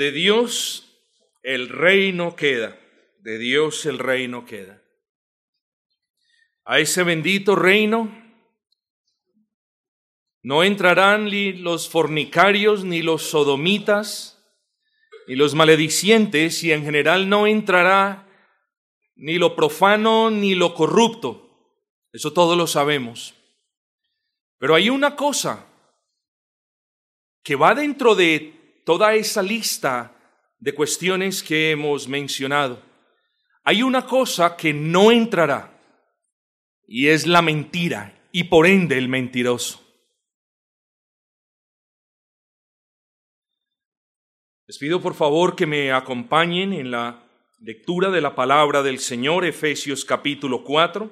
De Dios el reino queda, de Dios el reino queda. A ese bendito reino no entrarán ni los fornicarios, ni los sodomitas, ni los maledicientes, y en general no entrará ni lo profano, ni lo corrupto. Eso todos lo sabemos. Pero hay una cosa que va dentro de toda esa lista de cuestiones que hemos mencionado. Hay una cosa que no entrará y es la mentira y por ende el mentiroso. Les pido por favor que me acompañen en la lectura de la palabra del Señor, Efesios capítulo 4,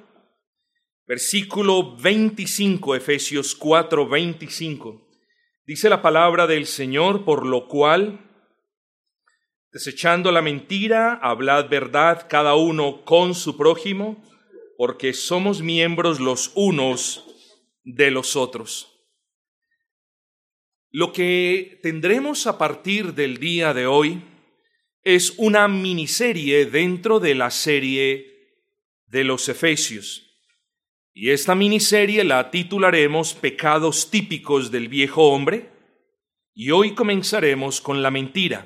versículo 25, Efesios 4, 25. Dice la palabra del Señor, por lo cual, desechando la mentira, hablad verdad cada uno con su prójimo, porque somos miembros los unos de los otros. Lo que tendremos a partir del día de hoy es una miniserie dentro de la serie de los Efesios. Y esta miniserie la titularemos Pecados típicos del viejo hombre. Y hoy comenzaremos con la mentira.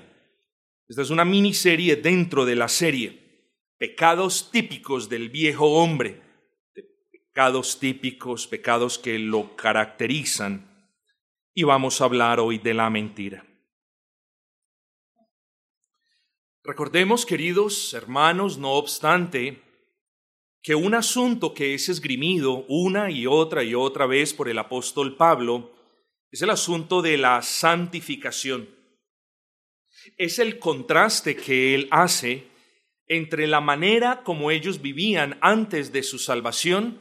Esta es una miniserie dentro de la serie. Pecados típicos del viejo hombre. Pecados típicos, pecados que lo caracterizan. Y vamos a hablar hoy de la mentira. Recordemos, queridos hermanos, no obstante, que un asunto que es esgrimido una y otra y otra vez por el apóstol Pablo es el asunto de la santificación. Es el contraste que él hace entre la manera como ellos vivían antes de su salvación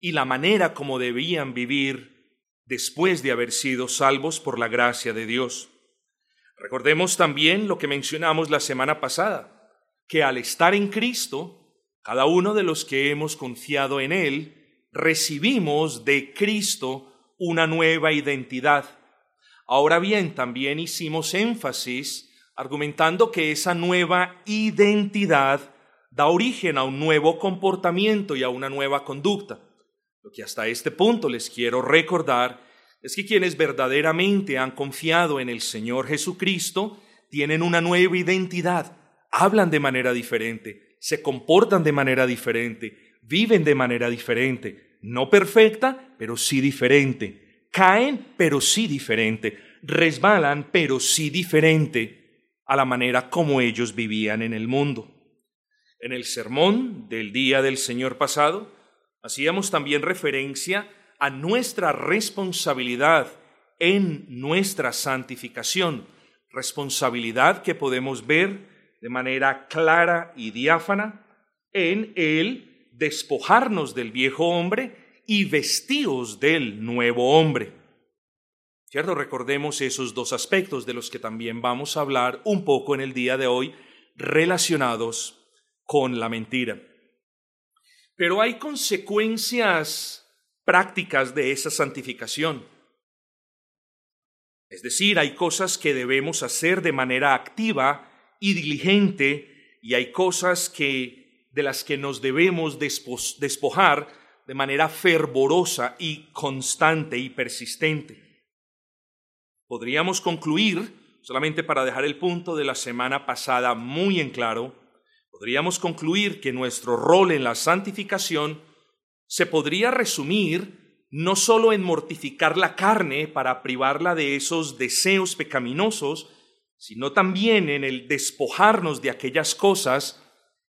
y la manera como debían vivir después de haber sido salvos por la gracia de Dios. Recordemos también lo que mencionamos la semana pasada, que al estar en Cristo, cada uno de los que hemos confiado en Él, recibimos de Cristo una nueva identidad. Ahora bien, también hicimos énfasis argumentando que esa nueva identidad da origen a un nuevo comportamiento y a una nueva conducta. Lo que hasta este punto les quiero recordar es que quienes verdaderamente han confiado en el Señor Jesucristo tienen una nueva identidad, hablan de manera diferente, se comportan de manera diferente, viven de manera diferente, no perfecta, pero sí diferente, caen, pero sí diferente, resbalan, pero sí diferente a la manera como ellos vivían en el mundo. En el sermón del día del Señor pasado, hacíamos también referencia a nuestra responsabilidad en nuestra santificación, responsabilidad que podemos ver de manera clara y diáfana en el despojarnos del viejo hombre y vestíos del nuevo hombre. ¿Cierto? Recordemos esos dos aspectos de los que también vamos a hablar un poco en el día de hoy relacionados con la mentira. Pero hay consecuencias prácticas de esa santificación. Es decir, hay cosas que debemos hacer de manera activa y diligente y hay cosas que de las que nos debemos despojar de manera fervorosa y constante y persistente. Podríamos concluir, solamente para dejar el punto de la semana pasada muy en claro, podríamos concluir que nuestro rol en la santificación se podría resumir no solo en mortificar la carne para privarla de esos deseos pecaminosos, sino también en el despojarnos de aquellas cosas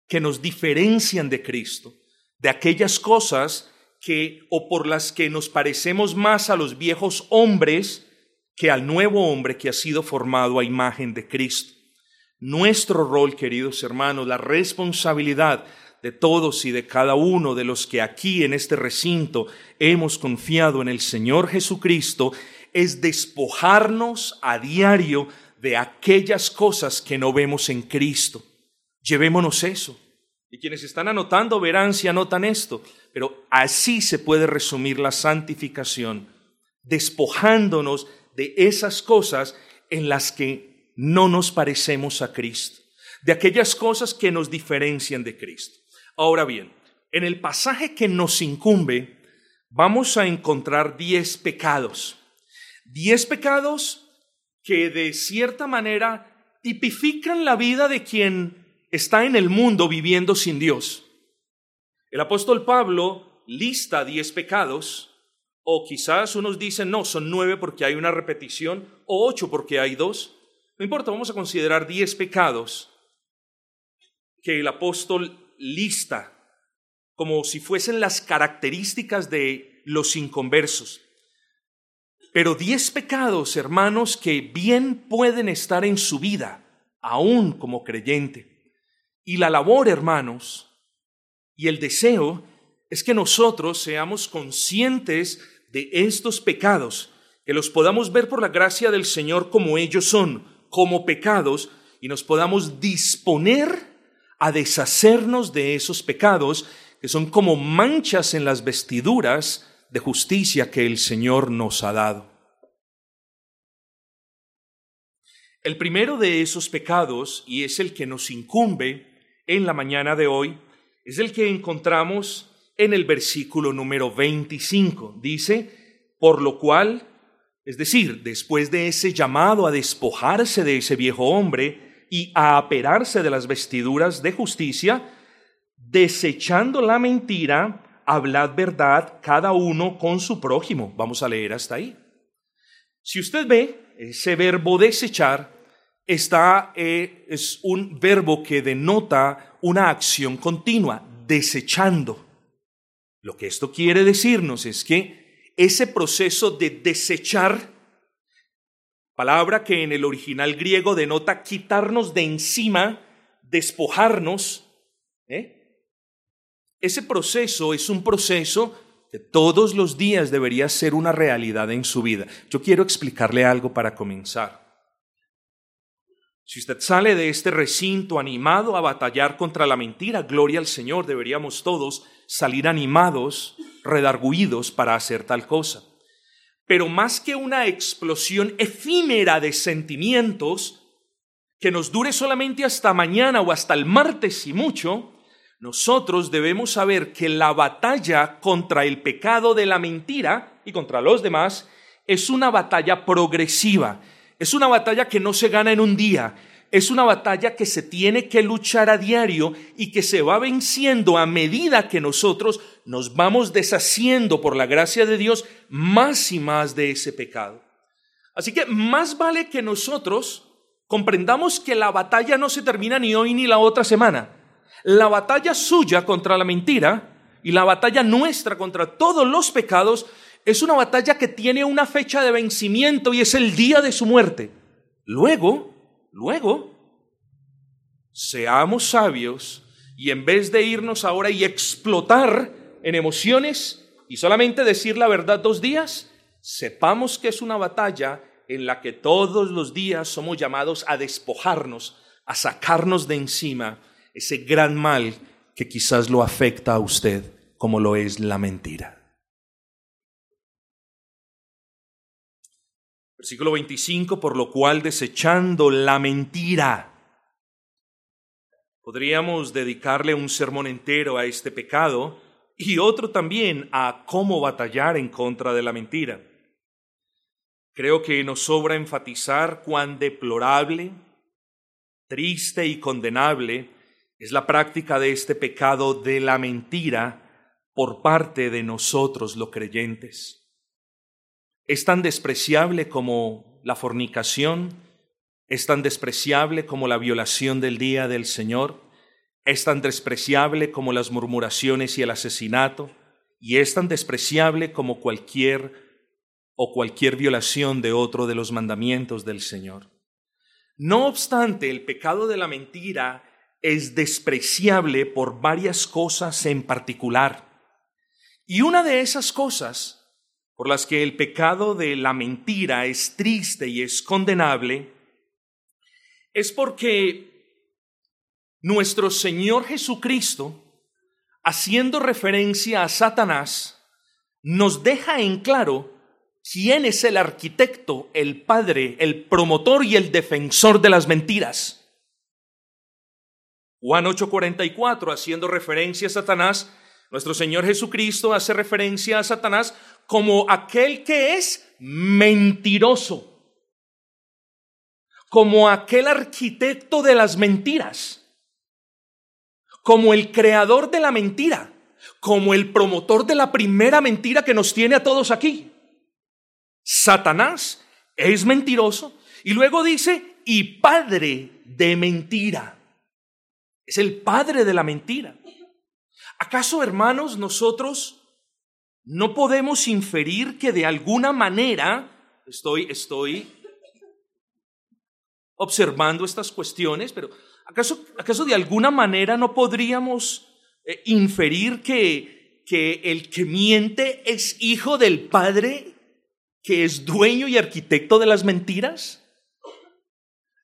que nos diferencian de Cristo, de aquellas cosas que o por las que nos parecemos más a los viejos hombres que al nuevo hombre que ha sido formado a imagen de Cristo. Nuestro rol, queridos hermanos, la responsabilidad de todos y de cada uno de los que aquí en este recinto hemos confiado en el Señor Jesucristo, es despojarnos a diario de aquellas cosas que no vemos en Cristo. Llevémonos eso. Y quienes están anotando verán si anotan esto, pero así se puede resumir la santificación, despojándonos de esas cosas en las que no nos parecemos a Cristo, de aquellas cosas que nos diferencian de Cristo. Ahora bien, en el pasaje que nos incumbe, vamos a encontrar diez pecados. Diez pecados que de cierta manera tipifican la vida de quien está en el mundo viviendo sin Dios. El apóstol Pablo lista diez pecados, o quizás unos dicen, no, son nueve porque hay una repetición, o ocho porque hay dos. No importa, vamos a considerar diez pecados que el apóstol lista como si fuesen las características de los inconversos. Pero diez pecados, hermanos, que bien pueden estar en su vida, aún como creyente. Y la labor, hermanos, y el deseo es que nosotros seamos conscientes de estos pecados, que los podamos ver por la gracia del Señor como ellos son, como pecados, y nos podamos disponer a deshacernos de esos pecados que son como manchas en las vestiduras de justicia que el Señor nos ha dado. El primero de esos pecados, y es el que nos incumbe en la mañana de hoy, es el que encontramos en el versículo número 25. Dice, por lo cual, es decir, después de ese llamado a despojarse de ese viejo hombre y a aperarse de las vestiduras de justicia, desechando la mentira, hablad verdad cada uno con su prójimo. Vamos a leer hasta ahí. Si usted ve ese verbo desechar, está, eh, es un verbo que denota una acción continua, desechando. Lo que esto quiere decirnos es que ese proceso de desechar, palabra que en el original griego denota quitarnos de encima, despojarnos, ¿eh? Ese proceso es un proceso que todos los días debería ser una realidad en su vida. Yo quiero explicarle algo para comenzar. Si usted sale de este recinto animado a batallar contra la mentira, gloria al Señor, deberíamos todos salir animados, redarguidos para hacer tal cosa. Pero más que una explosión efímera de sentimientos que nos dure solamente hasta mañana o hasta el martes y mucho, nosotros debemos saber que la batalla contra el pecado de la mentira y contra los demás es una batalla progresiva, es una batalla que no se gana en un día, es una batalla que se tiene que luchar a diario y que se va venciendo a medida que nosotros nos vamos deshaciendo por la gracia de Dios más y más de ese pecado. Así que más vale que nosotros comprendamos que la batalla no se termina ni hoy ni la otra semana. La batalla suya contra la mentira y la batalla nuestra contra todos los pecados es una batalla que tiene una fecha de vencimiento y es el día de su muerte. Luego, luego, seamos sabios y en vez de irnos ahora y explotar en emociones y solamente decir la verdad dos días, sepamos que es una batalla en la que todos los días somos llamados a despojarnos, a sacarnos de encima ese gran mal que quizás lo afecta a usted como lo es la mentira. Versículo 25, por lo cual desechando la mentira, podríamos dedicarle un sermón entero a este pecado y otro también a cómo batallar en contra de la mentira. Creo que nos sobra enfatizar cuán deplorable, triste y condenable es la práctica de este pecado de la mentira por parte de nosotros los creyentes. Es tan despreciable como la fornicación, es tan despreciable como la violación del día del Señor, es tan despreciable como las murmuraciones y el asesinato, y es tan despreciable como cualquier o cualquier violación de otro de los mandamientos del Señor. No obstante, el pecado de la mentira es despreciable por varias cosas en particular. Y una de esas cosas por las que el pecado de la mentira es triste y es condenable es porque nuestro Señor Jesucristo, haciendo referencia a Satanás, nos deja en claro ¿quién es el arquitecto, el padre, el promotor y el defensor de las mentiras? Juan 8:44, haciendo referencia a Satanás, nuestro Señor Jesucristo hace referencia a Satanás como aquel que es mentiroso, como aquel arquitecto de las mentiras, como el creador de la mentira, como el promotor de la primera mentira que nos tiene a todos aquí. Satanás es mentiroso y luego dice, y padre de mentira. Es el padre de la mentira. ¿Acaso, hermanos, nosotros no podemos inferir que de alguna manera, estoy, estoy observando estas cuestiones, pero ¿acaso, acaso de alguna manera no podríamos eh, inferir que, que el que miente es hijo del Padre que es dueño y arquitecto de las mentiras?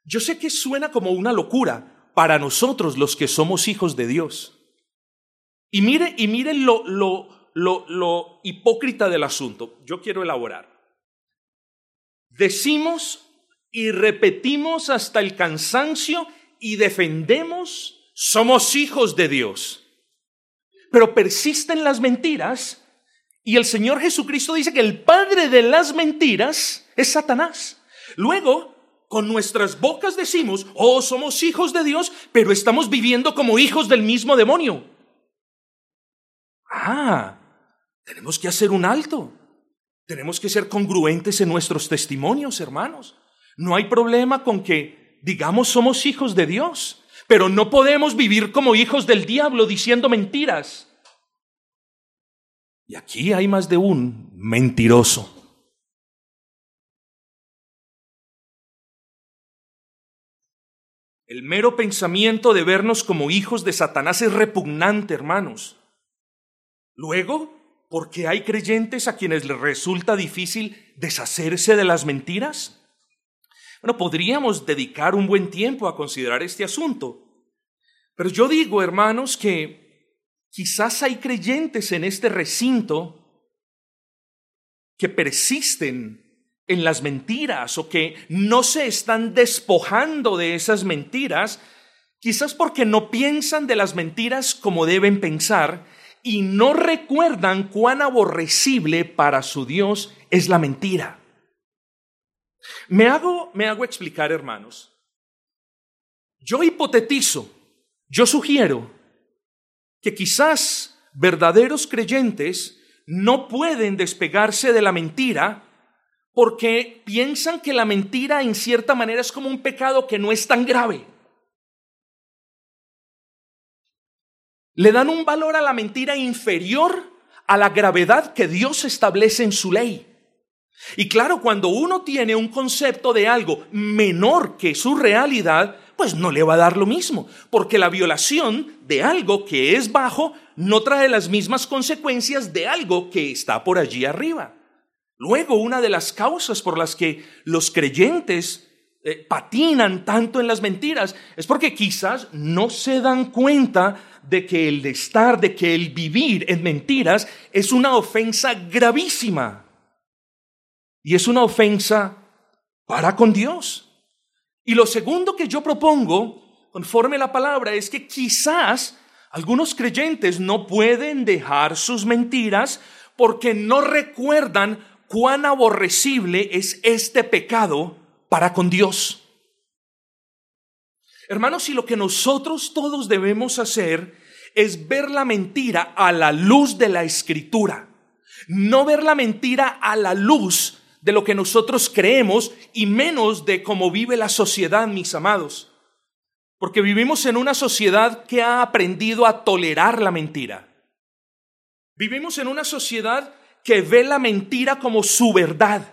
Yo sé que suena como una locura, para nosotros los que somos hijos de Dios. Y mire, y miren lo, lo, lo, lo hipócrita del asunto. Yo quiero elaborar. Decimos y repetimos hasta el cansancio y defendemos, somos hijos de Dios. Pero persisten las mentiras y el Señor Jesucristo dice que el padre de las mentiras es Satanás. Luego, con nuestras bocas decimos, oh, somos hijos de Dios, pero estamos viviendo como hijos del mismo demonio. Ah, tenemos que hacer un alto. Tenemos que ser congruentes en nuestros testimonios, hermanos. No hay problema con que digamos somos hijos de Dios, pero no podemos vivir como hijos del diablo diciendo mentiras. Y aquí hay más de un mentiroso. El mero pensamiento de vernos como hijos de Satanás es repugnante, hermanos. Luego, ¿por qué hay creyentes a quienes les resulta difícil deshacerse de las mentiras? Bueno, podríamos dedicar un buen tiempo a considerar este asunto. Pero yo digo, hermanos, que quizás hay creyentes en este recinto que persisten en las mentiras o que no se están despojando de esas mentiras, quizás porque no piensan de las mentiras como deben pensar y no recuerdan cuán aborrecible para su Dios es la mentira. Me hago, me hago explicar, hermanos. Yo hipotetizo, yo sugiero que quizás verdaderos creyentes no pueden despegarse de la mentira porque piensan que la mentira en cierta manera es como un pecado que no es tan grave. Le dan un valor a la mentira inferior a la gravedad que Dios establece en su ley. Y claro, cuando uno tiene un concepto de algo menor que su realidad, pues no le va a dar lo mismo, porque la violación de algo que es bajo no trae las mismas consecuencias de algo que está por allí arriba. Luego, una de las causas por las que los creyentes eh, patinan tanto en las mentiras es porque quizás no se dan cuenta de que el estar, de que el vivir en mentiras es una ofensa gravísima. Y es una ofensa para con Dios. Y lo segundo que yo propongo, conforme la palabra, es que quizás algunos creyentes no pueden dejar sus mentiras porque no recuerdan cuán aborrecible es este pecado para con Dios. Hermanos, y lo que nosotros todos debemos hacer es ver la mentira a la luz de la escritura, no ver la mentira a la luz de lo que nosotros creemos y menos de cómo vive la sociedad, mis amados. Porque vivimos en una sociedad que ha aprendido a tolerar la mentira. Vivimos en una sociedad que ve la mentira como su verdad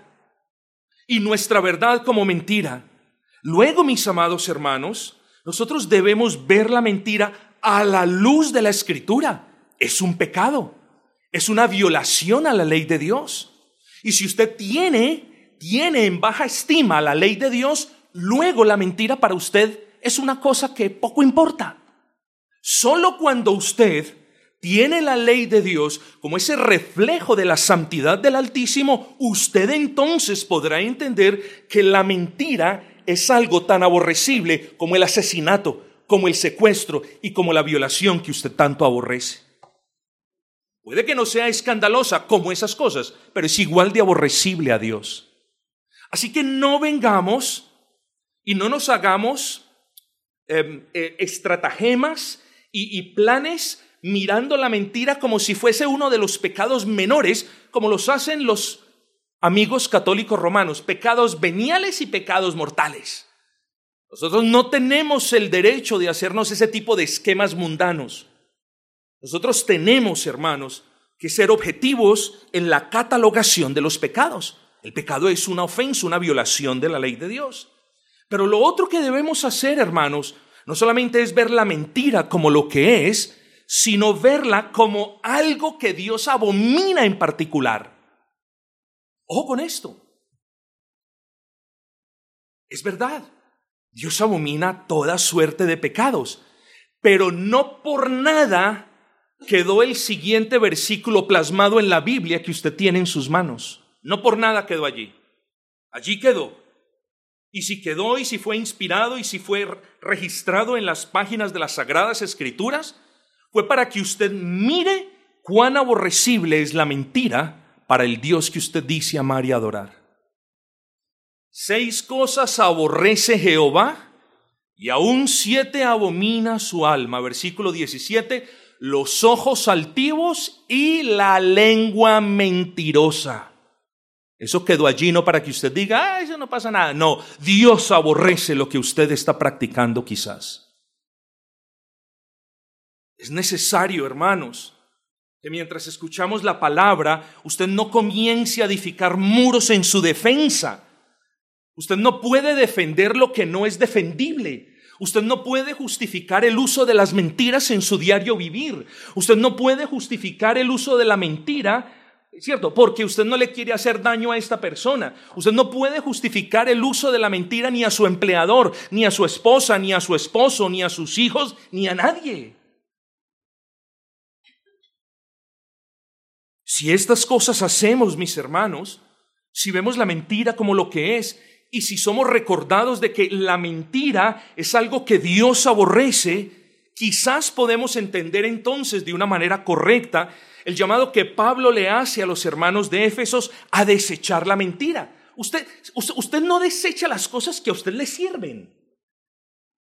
y nuestra verdad como mentira. Luego, mis amados hermanos, nosotros debemos ver la mentira a la luz de la escritura. Es un pecado, es una violación a la ley de Dios. Y si usted tiene, tiene en baja estima la ley de Dios, luego la mentira para usted es una cosa que poco importa. Solo cuando usted tiene la ley de Dios como ese reflejo de la santidad del Altísimo, usted entonces podrá entender que la mentira es algo tan aborrecible como el asesinato, como el secuestro y como la violación que usted tanto aborrece. Puede que no sea escandalosa como esas cosas, pero es igual de aborrecible a Dios. Así que no vengamos y no nos hagamos em, eh, estratagemas y planes mirando la mentira como si fuese uno de los pecados menores, como los hacen los amigos católicos romanos, pecados veniales y pecados mortales. Nosotros no tenemos el derecho de hacernos ese tipo de esquemas mundanos. Nosotros tenemos, hermanos, que ser objetivos en la catalogación de los pecados. El pecado es una ofensa, una violación de la ley de Dios. Pero lo otro que debemos hacer, hermanos, no solamente es ver la mentira como lo que es, sino verla como algo que Dios abomina en particular. Ojo con esto. Es verdad, Dios abomina toda suerte de pecados, pero no por nada quedó el siguiente versículo plasmado en la Biblia que usted tiene en sus manos. No por nada quedó allí. Allí quedó. Y si quedó y si fue inspirado y si fue registrado en las páginas de las Sagradas Escrituras, fue para que usted mire cuán aborrecible es la mentira para el Dios que usted dice amar y adorar. Seis cosas aborrece Jehová y aún siete abomina su alma. Versículo 17, los ojos altivos y la lengua mentirosa. Eso quedó allí no para que usted diga, ah, eso no pasa nada. No, Dios aborrece lo que usted está practicando quizás. Es necesario, hermanos, que mientras escuchamos la palabra, usted no comience a edificar muros en su defensa. Usted no puede defender lo que no es defendible. Usted no puede justificar el uso de las mentiras en su diario vivir. Usted no puede justificar el uso de la mentira ¿Cierto? Porque usted no le quiere hacer daño a esta persona. Usted no puede justificar el uso de la mentira ni a su empleador, ni a su esposa, ni a su esposo, ni a sus hijos, ni a nadie. Si estas cosas hacemos, mis hermanos, si vemos la mentira como lo que es, y si somos recordados de que la mentira es algo que Dios aborrece, quizás podemos entender entonces de una manera correcta el llamado que Pablo le hace a los hermanos de Éfesos a desechar la mentira. Usted, usted, no desecha las cosas que a usted le sirven.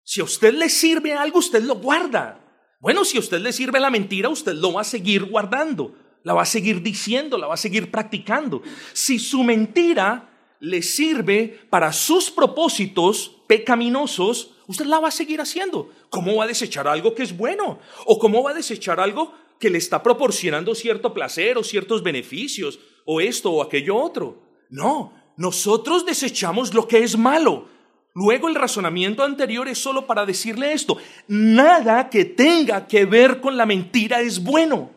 Si a usted le sirve algo, usted lo guarda. Bueno, si a usted le sirve la mentira, usted lo va a seguir guardando la va a seguir diciendo, la va a seguir practicando. Si su mentira le sirve para sus propósitos pecaminosos, usted la va a seguir haciendo. ¿Cómo va a desechar algo que es bueno? ¿O cómo va a desechar algo que le está proporcionando cierto placer o ciertos beneficios? ¿O esto o aquello otro? No, nosotros desechamos lo que es malo. Luego el razonamiento anterior es solo para decirle esto. Nada que tenga que ver con la mentira es bueno.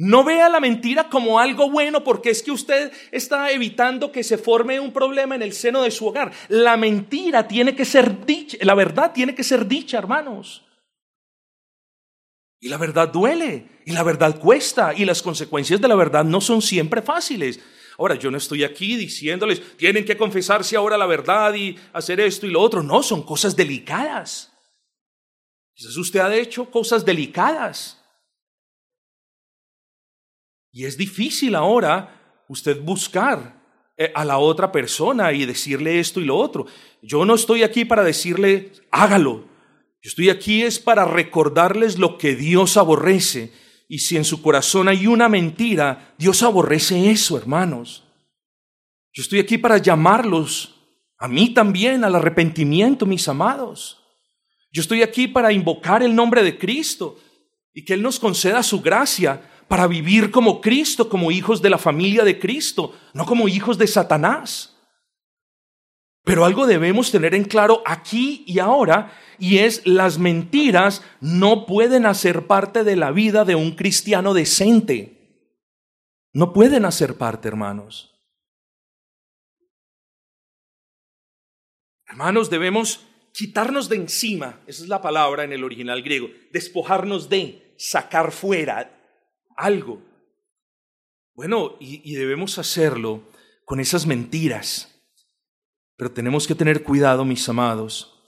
No vea la mentira como algo bueno porque es que usted está evitando que se forme un problema en el seno de su hogar. La mentira tiene que ser dicha, la verdad tiene que ser dicha, hermanos. Y la verdad duele, y la verdad cuesta, y las consecuencias de la verdad no son siempre fáciles. Ahora, yo no estoy aquí diciéndoles, tienen que confesarse ahora la verdad y hacer esto y lo otro. No, son cosas delicadas. Quizás usted ha hecho cosas delicadas. Y es difícil ahora usted buscar eh, a la otra persona y decirle esto y lo otro. Yo no estoy aquí para decirle, hágalo. Yo estoy aquí es para recordarles lo que Dios aborrece. Y si en su corazón hay una mentira, Dios aborrece eso, hermanos. Yo estoy aquí para llamarlos, a mí también, al arrepentimiento, mis amados. Yo estoy aquí para invocar el nombre de Cristo y que Él nos conceda su gracia para vivir como Cristo, como hijos de la familia de Cristo, no como hijos de Satanás. Pero algo debemos tener en claro aquí y ahora, y es las mentiras no pueden hacer parte de la vida de un cristiano decente. No pueden hacer parte, hermanos. Hermanos, debemos quitarnos de encima, esa es la palabra en el original griego, despojarnos de, sacar fuera algo. Bueno, y, debemos hacerlo con esas mentiras. Pero tenemos que tener cuidado, mis amados,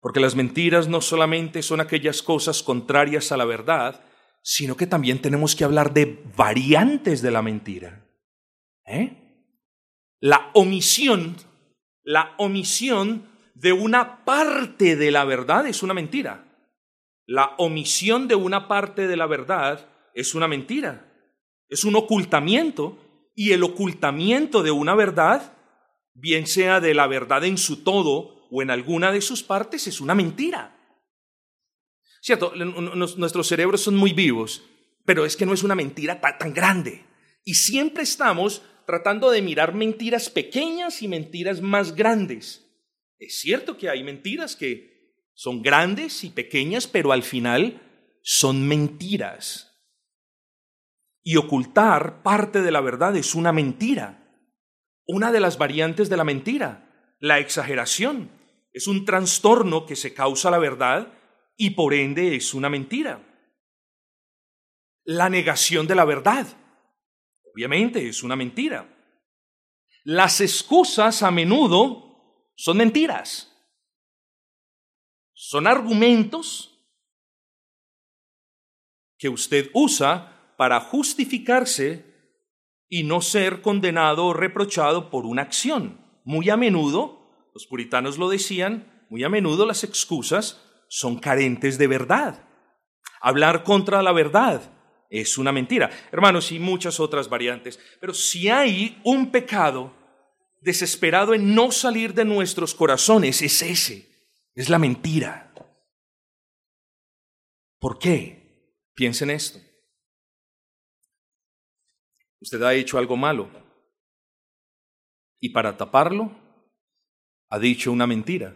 porque las mentiras no solamente son aquellas cosas contrarias a la verdad, sino que también tenemos que hablar de variantes de la mentira. ¿Eh? La omisión, la omisión de una parte de la verdad es una mentira. La omisión de una parte de la verdad es una mentira. Es un ocultamiento y el ocultamiento de una verdad, bien sea de la verdad en su todo o en alguna de sus partes, es una mentira. Cierto, nuestros cerebros son muy vivos, pero es que no es una mentira tan, grande. Y siempre estamos tratando de mirar mentiras pequeñas y mentiras más grandes. Es cierto que hay mentiras que son grandes y pequeñas, pero al final son mentiras. Y ocultar parte de la verdad es una mentira. Una de las variantes de la mentira, la exageración, es un trastorno que se causa la verdad y por ende es una mentira. La negación de la verdad, obviamente es una mentira. Las excusas a menudo son mentiras. Son argumentos que usted usa para justificarse y no ser condenado o reprochado por una acción. Muy a menudo, los puritanos lo decían, muy a menudo las excusas son carentes de verdad. Hablar contra la verdad es una mentira. Hermanos, y muchas otras variantes. Pero si hay un pecado desesperado en no salir de nuestros corazones, es ese, es la mentira. ¿Por qué? Piensen esto. Usted ha hecho algo malo y para taparlo ha dicho una mentira.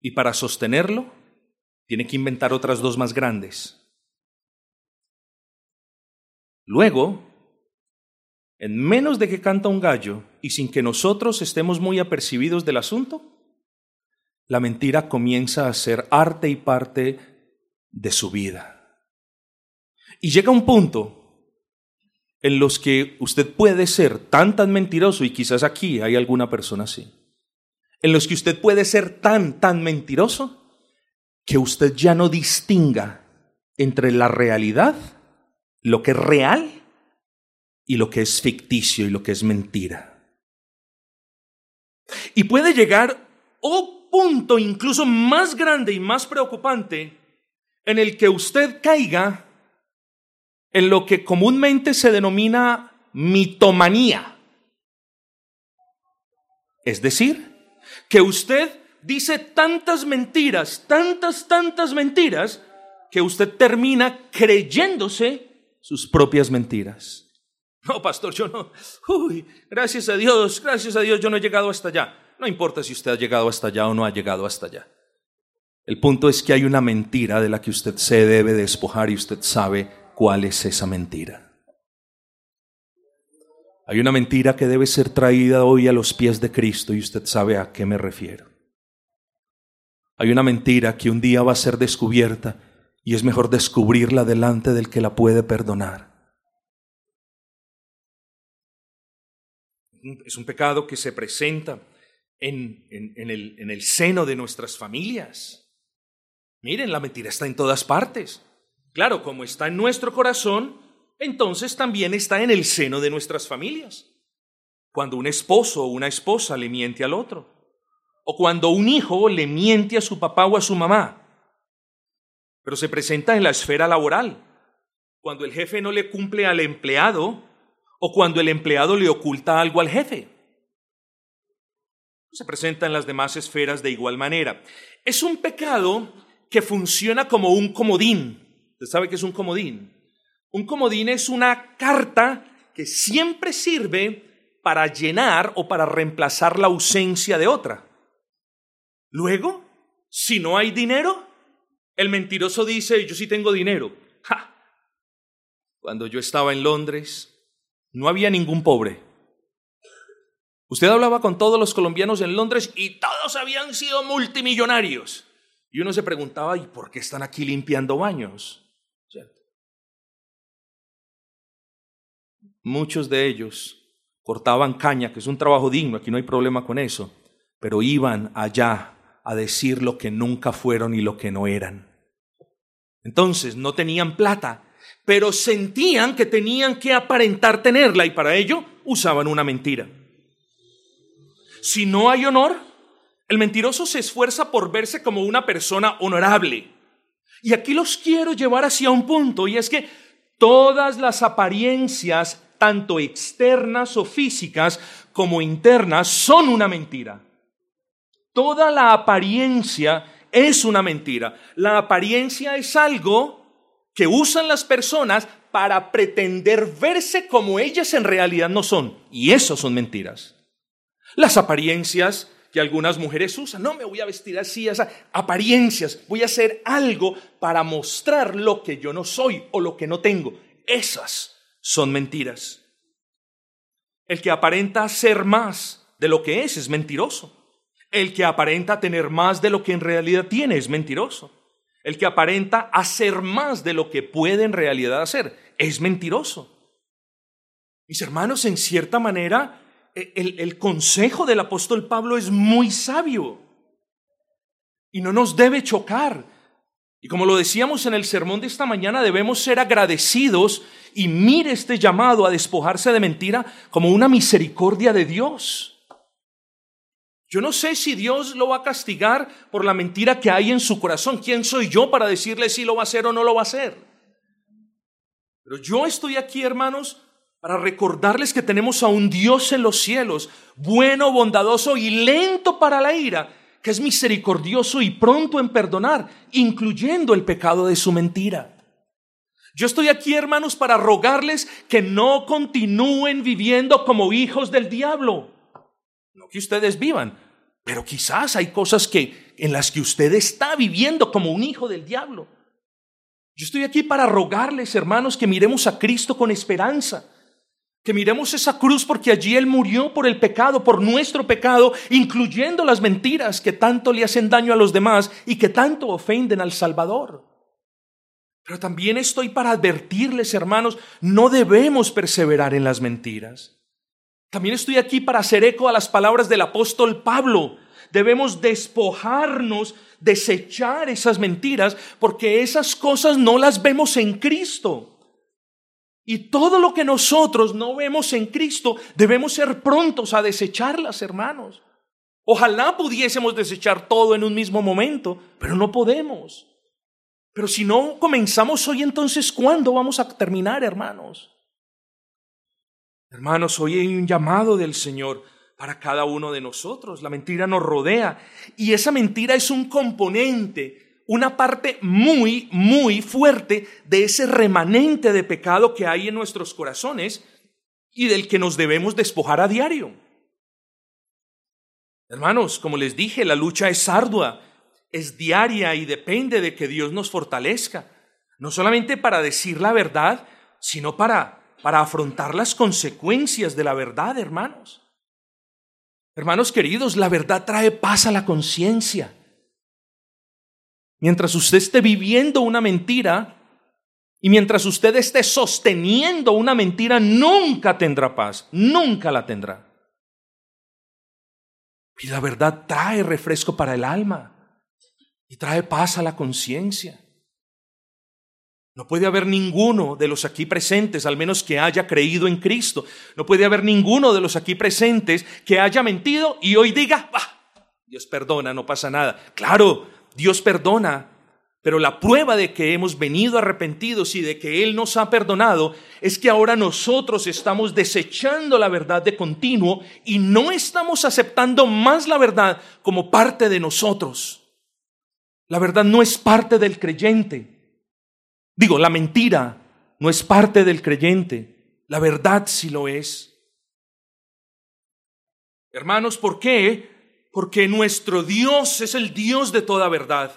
Y para sostenerlo, tiene que inventar otras dos más grandes. Luego, en menos de que canta un gallo y sin que nosotros estemos muy apercibidos del asunto, la mentira comienza a ser arte y parte de su vida. Y llega un punto en los que usted puede ser tan tan mentiroso y quizás aquí hay alguna persona así en los que usted puede ser tan, tan mentiroso que usted ya no distinga entre la realidad, lo que es real y lo que es ficticio y lo que es mentira. Y puede llegar un punto incluso más grande y más preocupante en el que usted caiga en lo que comúnmente se denomina mitomanía. Es decir, que usted dice tantas mentiras, tantas, tantas mentiras, que usted termina creyéndose sus propias mentiras. No, pastor, yo no. Uy, gracias a Dios, gracias a Dios, yo no he llegado hasta allá. No importa si usted ha llegado hasta allá o no ha llegado hasta allá. El punto es que hay una mentira de la que usted se debe despojar y usted sabe cuál es esa mentira. Hay una mentira que debe ser traída hoy a los pies de Cristo y usted sabe a qué me refiero. Hay una mentira que un día va a ser descubierta y es mejor descubrirla delante del que la puede perdonar. Es un pecado que se presenta en, el, en el seno de nuestras familias. Miren, la mentira está en todas partes. Claro, como está en nuestro corazón, entonces también está en el seno de nuestras familias. Cuando un esposo o una esposa le miente al otro. O cuando un hijo le miente a su papá o a su mamá. Pero se presenta en la esfera laboral. Cuando el jefe no le cumple al empleado o cuando el empleado le oculta algo al jefe. Se presenta en las demás esferas de igual manera. Es un pecado que funciona como un comodín. ¿Usted sabe qué es un comodín? Un comodín es una carta que siempre sirve para llenar o para reemplazar la ausencia de otra. Luego, si no hay dinero, el mentiroso dice, yo sí tengo dinero. Cuando yo estaba en Londres, no había ningún pobre. Usted hablaba con todos los colombianos en Londres y todos habían sido multimillonarios. Y uno se preguntaba, ¿y por qué están aquí limpiando baños? Muchos de ellos cortaban caña, que es un trabajo digno, aquí no hay problema con eso, pero iban allá a decir lo que nunca fueron y lo que no eran. Entonces no tenían plata, pero sentían que tenían que aparentar tenerla y para ello usaban una mentira. Si no hay honor, el mentiroso se esfuerza por verse como una persona honorable. Y aquí los quiero llevar hacia un punto, y es que todas las apariencias, tanto externas o físicas como internas, son una mentira. Toda la apariencia es una mentira. La apariencia es algo que usan las personas para pretender verse como ellas en realidad no son. Y eso son mentiras. Las apariencias que algunas mujeres usan, no me voy a vestir así, esas apariencias, voy a hacer algo para mostrar lo que yo no soy o lo que no tengo. Esas son mentiras. El que aparenta ser más de lo que es es mentiroso. El que aparenta tener más de lo que en realidad tiene es mentiroso. El que aparenta hacer más de lo que puede en realidad hacer es mentiroso. Mis hermanos, en cierta manera, e, el, el, consejo del apóstol Pablo es muy sabio y no nos debe chocar. Y como lo decíamos en el sermón de esta mañana, debemos ser agradecidos y mire este llamado a despojarse de mentira como una misericordia de Dios. Yo no sé si Dios lo va a castigar por la mentira que hay en su corazón. ¿Quién soy yo para decirle si lo va a hacer o no lo va a hacer? Pero yo estoy aquí, hermanos, para recordarles que tenemos a un Dios en los cielos, bueno, bondadoso y lento para la ira, que es misericordioso y pronto en perdonar, incluyendo el pecado de su mentira. Yo estoy aquí, hermanos, para rogarles que no continúen viviendo como hijos del diablo no que ustedes vivan, pero quizás hay cosas que en las que usted está viviendo como un hijo del diablo. Yo estoy aquí para rogarles, hermanos, que miremos a Cristo con esperanza, que miremos esa cruz porque allí Él murió por el pecado, por nuestro pecado, incluyendo las mentiras que tanto le hacen daño a los demás y que tanto ofenden al Salvador. Pero también estoy para advertirles, hermanos, no debemos perseverar en las mentiras. También estoy aquí para hacer eco a las palabras del apóstol Pablo. Debemos despojarnos, desechar esas mentiras, porque esas cosas no las vemos en Cristo. Y todo lo que nosotros no vemos en Cristo, debemos ser prontos a desecharlas, hermanos. Ojalá pudiésemos desechar todo en un mismo momento, pero no podemos. Pero si no comenzamos hoy, entonces, ¿cuándo vamos a terminar, hermanos? Hermanos, hoy hay un llamado del Señor para cada uno de nosotros. La mentira nos rodea y esa mentira es un componente, una parte muy, muy fuerte de ese remanente de pecado que hay en nuestros corazones y del que nos debemos despojar a diario. Hermanos, como les dije, la lucha es ardua, es diaria y depende de que Dios nos fortalezca, no solamente para decir la verdad, sino para para afrontar las consecuencias de la verdad, hermanos. Hermanos queridos, la verdad trae paz a la conciencia. Mientras usted esté viviendo una mentira y mientras usted esté sosteniendo una mentira, nunca tendrá paz, nunca la tendrá. Y la verdad trae refresco para el alma y trae paz a la conciencia. No puede haber ninguno de los aquí presentes, al menos que haya creído en Cristo. No puede haber ninguno de los aquí presentes que haya mentido y hoy diga, Dios perdona, no pasa nada. Claro, Dios perdona, pero la prueba de que hemos venido arrepentidos y de que Él nos ha perdonado es que ahora nosotros estamos desechando la verdad de continuo y no estamos aceptando más la verdad como parte de nosotros. La verdad no es parte del creyente. Digo, la mentira no es parte del creyente, la verdad sí lo es. Hermanos, ¿por qué? Porque nuestro Dios es el Dios de toda verdad.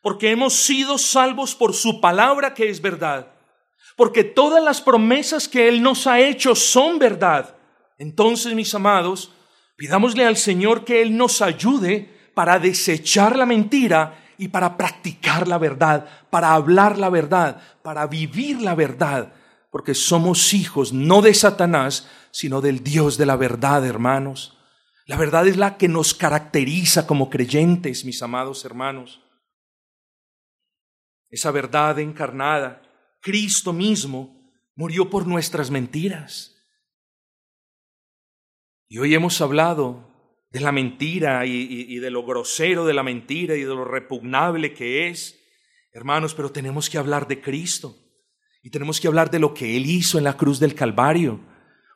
Porque hemos sido salvos por su palabra que es verdad. Porque todas las promesas que Él nos ha hecho son verdad. Entonces, mis amados, pidámosle al Señor que Él nos ayude para desechar la mentira y para practicar la verdad, para hablar la verdad, para vivir la verdad, porque somos hijos no de Satanás, sino del Dios de la verdad, hermanos. La verdad es la que nos caracteriza como creyentes, mis amados hermanos. Esa verdad encarnada, Cristo mismo, murió por nuestras mentiras. Y hoy hemos hablado de la mentira y, de lo grosero de la mentira y de lo repugnable que es, hermanos, pero tenemos que hablar de Cristo y tenemos que hablar de lo que Él hizo en la cruz del Calvario,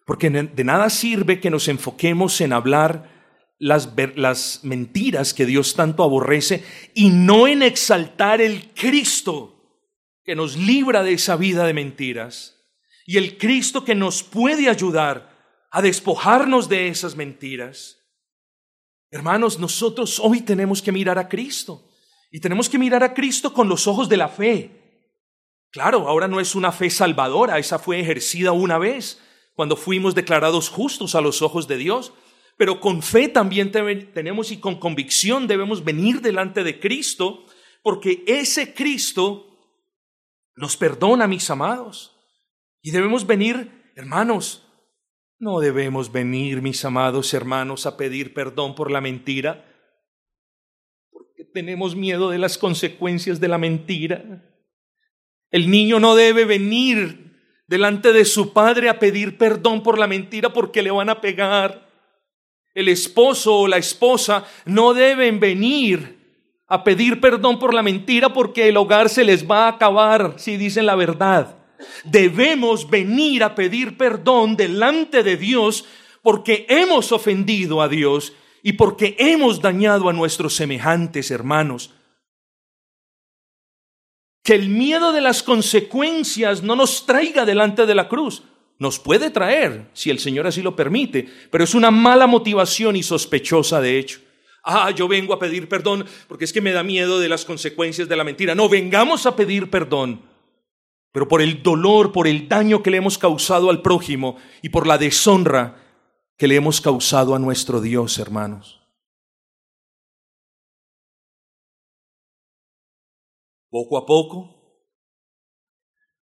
porque de nada sirve que nos enfoquemos en hablar las, mentiras que Dios tanto aborrece y no en exaltar el Cristo que nos libra de esa vida de mentiras y el Cristo que nos puede ayudar a despojarnos de esas mentiras. Hermanos, nosotros hoy tenemos que mirar a Cristo y tenemos que mirar a Cristo con los ojos de la fe. Claro, ahora no es una fe salvadora, esa fue ejercida una vez cuando fuimos declarados justos a los ojos de Dios, pero con fe también tenemos y con convicción debemos venir delante de Cristo, porque ese Cristo nos perdona, mis amados. Y debemos venir, hermanos, no debemos venir, mis amados hermanos, a pedir perdón por la mentira, porque tenemos miedo de las consecuencias de la mentira. El niño no debe venir delante de su padre a pedir perdón por la mentira porque le van a pegar. El esposo o la esposa no deben venir a pedir perdón por la mentira porque el hogar se les va a acabar si dicen la verdad debemos venir a pedir perdón delante de Dios porque hemos ofendido a Dios y porque hemos dañado a nuestros semejantes hermanos. Que el miedo de las consecuencias no nos traiga delante de la cruz. Nos puede traer, si el Señor así lo permite, pero es una mala motivación y sospechosa de hecho. Ah, yo vengo a pedir perdón porque es que me da miedo de las consecuencias de la mentira. No, vengamos a pedir perdón pero por el dolor, por el daño que le hemos causado al prójimo y por la deshonra que le hemos causado a nuestro Dios, hermanos. Poco a poco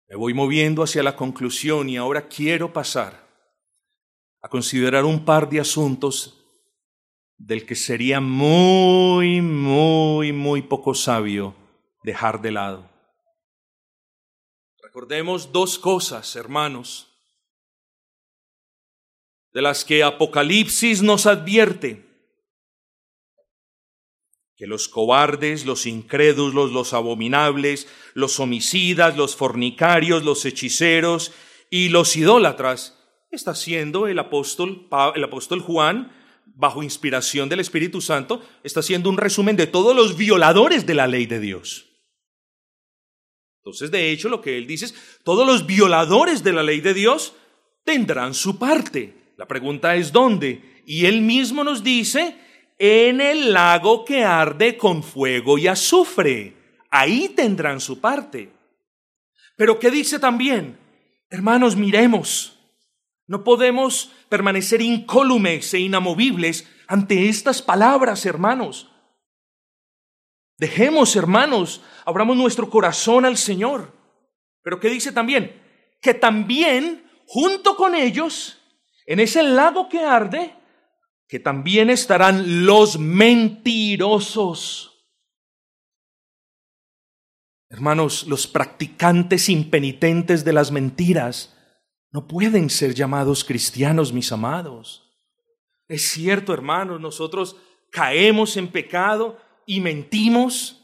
me voy moviendo hacia la conclusión y ahora quiero pasar a considerar un par de asuntos del que sería muy, muy, muy poco sabio dejar de lado. Recordemos dos cosas, hermanos, de las que Apocalipsis nos advierte. Que los cobardes, los incrédulos, los abominables, los homicidas, los fornicarios, los hechiceros y los idólatras, está haciendo el apóstol, el apóstol Juan, bajo inspiración del Espíritu Santo, está haciendo un resumen de todos los violadores de la ley de Dios. Entonces, de hecho, lo que él dice es, todos los violadores de la ley de Dios tendrán su parte. La pregunta es ¿dónde? Y él mismo nos dice, en el lago que arde con fuego y azufre. Ahí tendrán su parte. Pero ¿qué dice también? Hermanos, miremos. No podemos permanecer incólumes e inamovibles ante estas palabras, hermanos. Dejemos, hermanos, abramos nuestro corazón al Señor. Pero ¿qué dice también? Que también, junto con ellos, en ese lago que arde, que también estarán los mentirosos. Hermanos, los practicantes impenitentes de las mentiras no pueden ser llamados cristianos, mis amados. Es cierto, hermanos, nosotros caemos en pecado y mentimos,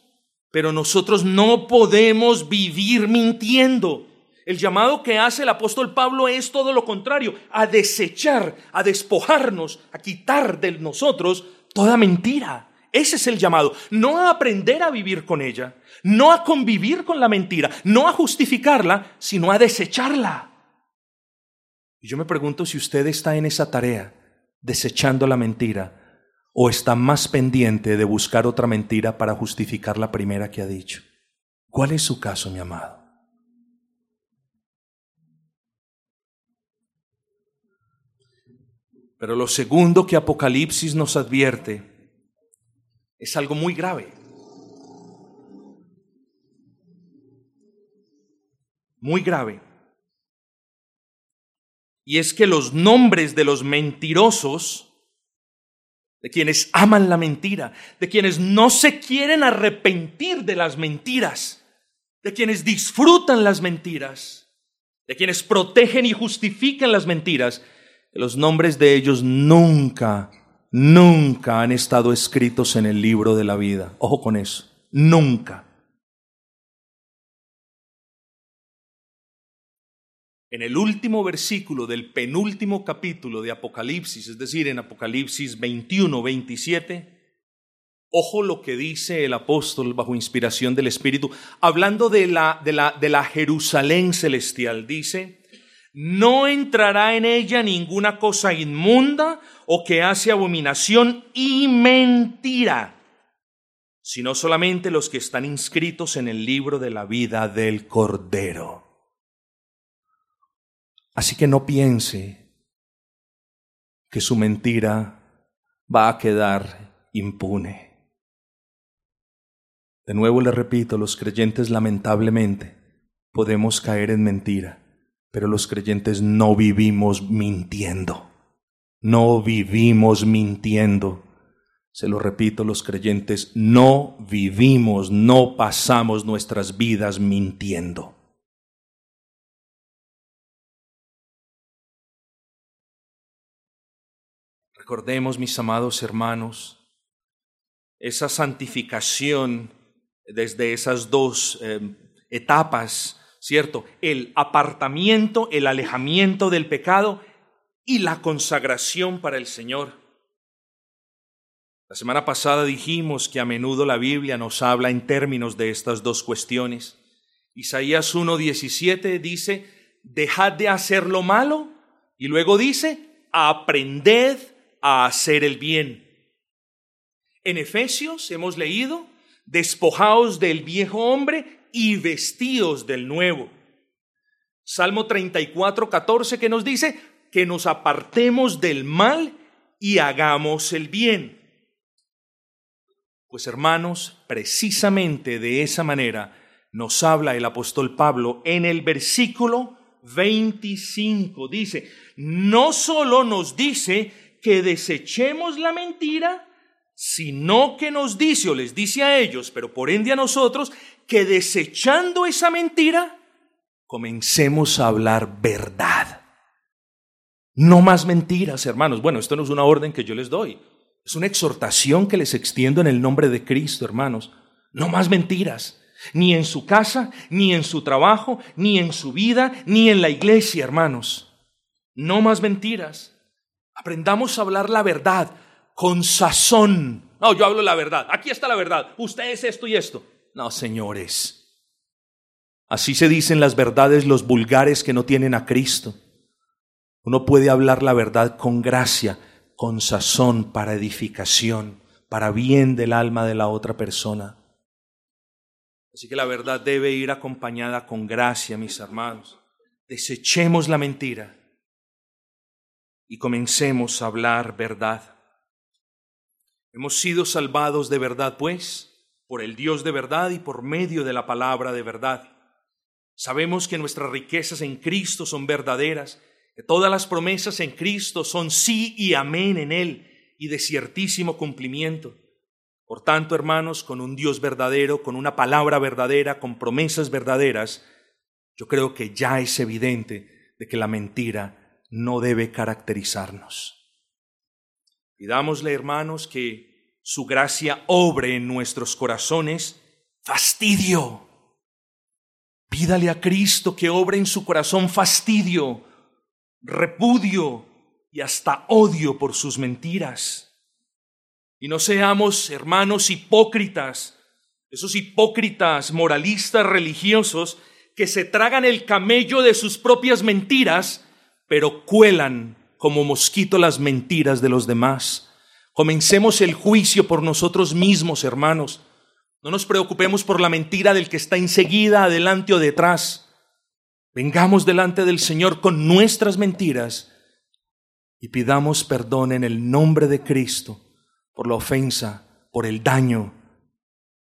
pero nosotros no podemos vivir mintiendo. El llamado que hace el apóstol Pablo es todo lo contrario, a desechar, a despojarnos, a quitar de nosotros toda mentira. Ese es el llamado, no a aprender a vivir con ella, no a convivir con la mentira, no a justificarla, sino a desecharla. Y yo me pregunto si usted está en esa tarea, desechando la mentira, o está más pendiente de buscar otra mentira para justificar la primera que ha dicho? ¿Cuál es su caso, mi amado? Pero lo segundo que Apocalipsis nos advierte es algo muy grave. Muy grave. Y es que los nombres de los mentirosos, de quienes aman la mentira, de quienes no se quieren arrepentir de las mentiras, de quienes disfrutan las mentiras, de quienes protegen y justifican las mentiras, los nombres de ellos nunca, nunca han estado escritos en el libro de la vida. Ojo con eso, nunca. En el último versículo del penúltimo capítulo de Apocalipsis, es decir, en Apocalipsis 21, 27, ojo lo que dice el apóstol bajo inspiración del Espíritu, hablando de la, de la, de la Jerusalén celestial, dice, no entrará en ella ninguna cosa inmunda o que hace abominación y mentira, sino solamente los que están inscritos en el libro de la vida del Cordero. Así que no piense que su mentira va a quedar impune. De nuevo le repito, los creyentes lamentablemente podemos caer en mentira, pero los creyentes no vivimos mintiendo. No vivimos mintiendo. Se lo repito, los creyentes no vivimos, no pasamos nuestras vidas mintiendo. Recordemos, mis amados hermanos, esa santificación desde esas dos em, etapas, ¿cierto? El apartamiento, el alejamiento del pecado y la consagración para el Señor. La semana pasada dijimos que a menudo la Biblia nos habla en términos de estas dos cuestiones. Isaías 1.17 dice, dejad de hacer lo malo y luego dice, aprended a hacer el bien. En Efesios hemos leído, despojaos del viejo hombre y vestidos del nuevo. Salmo 34, 14 que nos dice que nos apartemos del mal y hagamos el bien. Pues hermanos, precisamente de esa manera nos habla el apóstol Pablo en el versículo 25. Dice, no solo nos dice que desechemos la mentira, sino que nos dice o les dice a ellos, pero por ende a nosotros, que desechando esa mentira, comencemos a hablar verdad. No más mentiras, hermanos. Bueno, esto no es una orden que yo les doy, es una exhortación que les extiendo en el nombre de Cristo, hermanos. No más mentiras, ni en su casa, ni en su trabajo, ni en su vida, ni en la iglesia, hermanos. No más mentiras. Aprendamos a hablar la verdad con sazón. No, yo hablo la verdad. Aquí está la verdad. Usted es esto y esto. No, señores. Así se dicen las verdades los vulgares que no tienen a Cristo. Uno puede hablar la verdad con gracia, con sazón, para edificación, para bien del alma de la otra persona. Así que la verdad debe ir acompañada con gracia, mis hermanos. Desechemos la mentira y comencemos a hablar verdad. Hemos sido salvados de verdad, pues, por el Dios de verdad y por medio de la palabra de verdad. Sabemos que nuestras riquezas en Cristo son verdaderas, que todas las promesas en Cristo son sí y amén en Él y de ciertísimo cumplimiento. Por tanto, hermanos, con un Dios verdadero, con una palabra verdadera, con promesas verdaderas, yo creo que ya es evidente de que la mentira no debe caracterizarnos. Pidámosle, hermanos, que su gracia obre en nuestros corazones fastidio. Pídale a Cristo que obre en su corazón fastidio, repudio y hasta odio por sus mentiras. Y no seamos, hermanos, hipócritas, esos hipócritas moralistas religiosos que se tragan el camello de sus propias mentiras pero cuelan como mosquito las mentiras de los demás. Comencemos el juicio por nosotros mismos, hermanos. No nos preocupemos por la mentira del que está enseguida, adelante o detrás. Vengamos delante del Señor con nuestras mentiras y pidamos perdón en el nombre de Cristo por la ofensa, por el daño,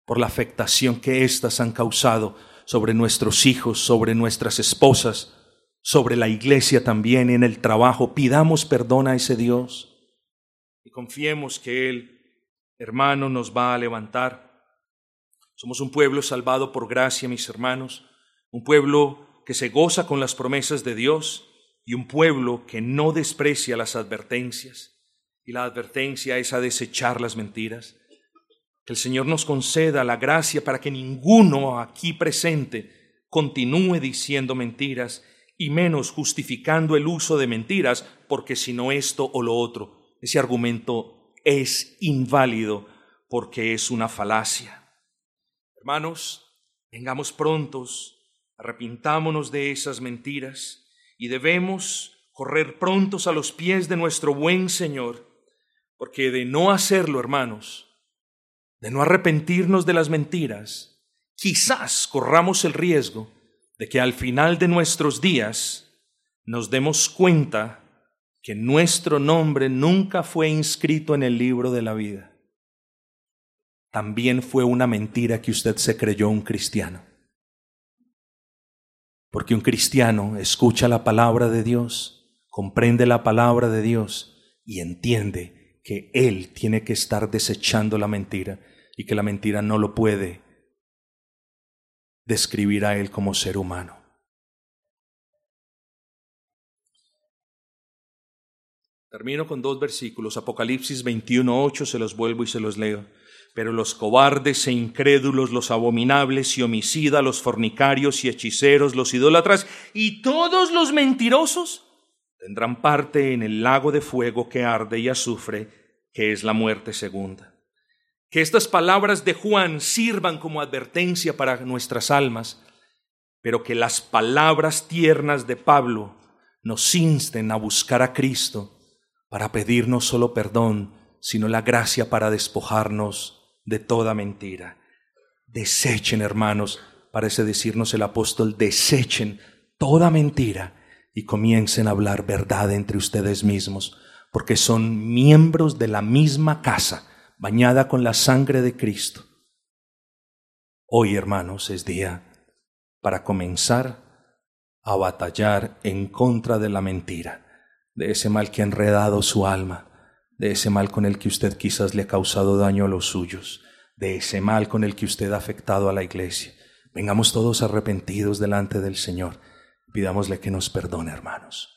por la afectación que éstas han causado sobre nuestros hijos, sobre nuestras esposas, sobre la iglesia también, en el trabajo. Pidamos perdón a ese Dios y confiemos que Él, hermano, nos va a levantar. Somos un pueblo salvado por gracia, mis hermanos, un pueblo que se goza con las promesas de Dios y un pueblo que no desprecia las advertencias. Y la advertencia es a desechar las mentiras. Que el Señor nos conceda la gracia para que ninguno aquí presente continúe diciendo mentiras y menos justificando el uso de mentiras, porque si no esto o lo otro, ese argumento es inválido porque es una falacia. Hermanos, vengamos prontos, arrepintámonos de esas mentiras y debemos correr prontos a los pies de nuestro buen Señor, porque de no hacerlo, hermanos, de no arrepentirnos de las mentiras, quizás corramos el riesgo de que al final de nuestros días nos demos cuenta que nuestro nombre nunca fue inscrito en el libro de la vida. También fue una mentira que usted se creyó un cristiano. Porque un cristiano escucha la palabra de Dios, comprende la palabra de Dios y entiende que él tiene que estar desechando la mentira y que la mentira no lo puede describir a Él como ser humano. Termino con dos versículos, Apocalipsis 21.8, se los vuelvo y se los leo. Pero los cobardes e incrédulos, los abominables y homicidas, los fornicarios y hechiceros, los idólatras y todos los mentirosos tendrán parte en el lago de fuego que arde y azufre, que es la muerte segunda. Que estas palabras de Juan sirvan como advertencia para nuestras almas, pero que las palabras tiernas de Pablo nos insten a buscar a Cristo para pedir no solo perdón, sino la gracia para despojarnos de toda mentira. Desechen, hermanos, parece decirnos el apóstol, desechen toda mentira y comiencen a hablar verdad entre ustedes mismos, porque son miembros de la misma casa bañada con la sangre de Cristo. Hoy, hermanos, es día para comenzar a batallar en contra de la mentira, de ese mal que ha enredado su alma, de ese mal con el que usted quizás le ha causado daño a los suyos, de ese mal con el que usted ha afectado a la iglesia. Vengamos todos arrepentidos delante del Señor. Pidámosle que nos perdone, hermanos.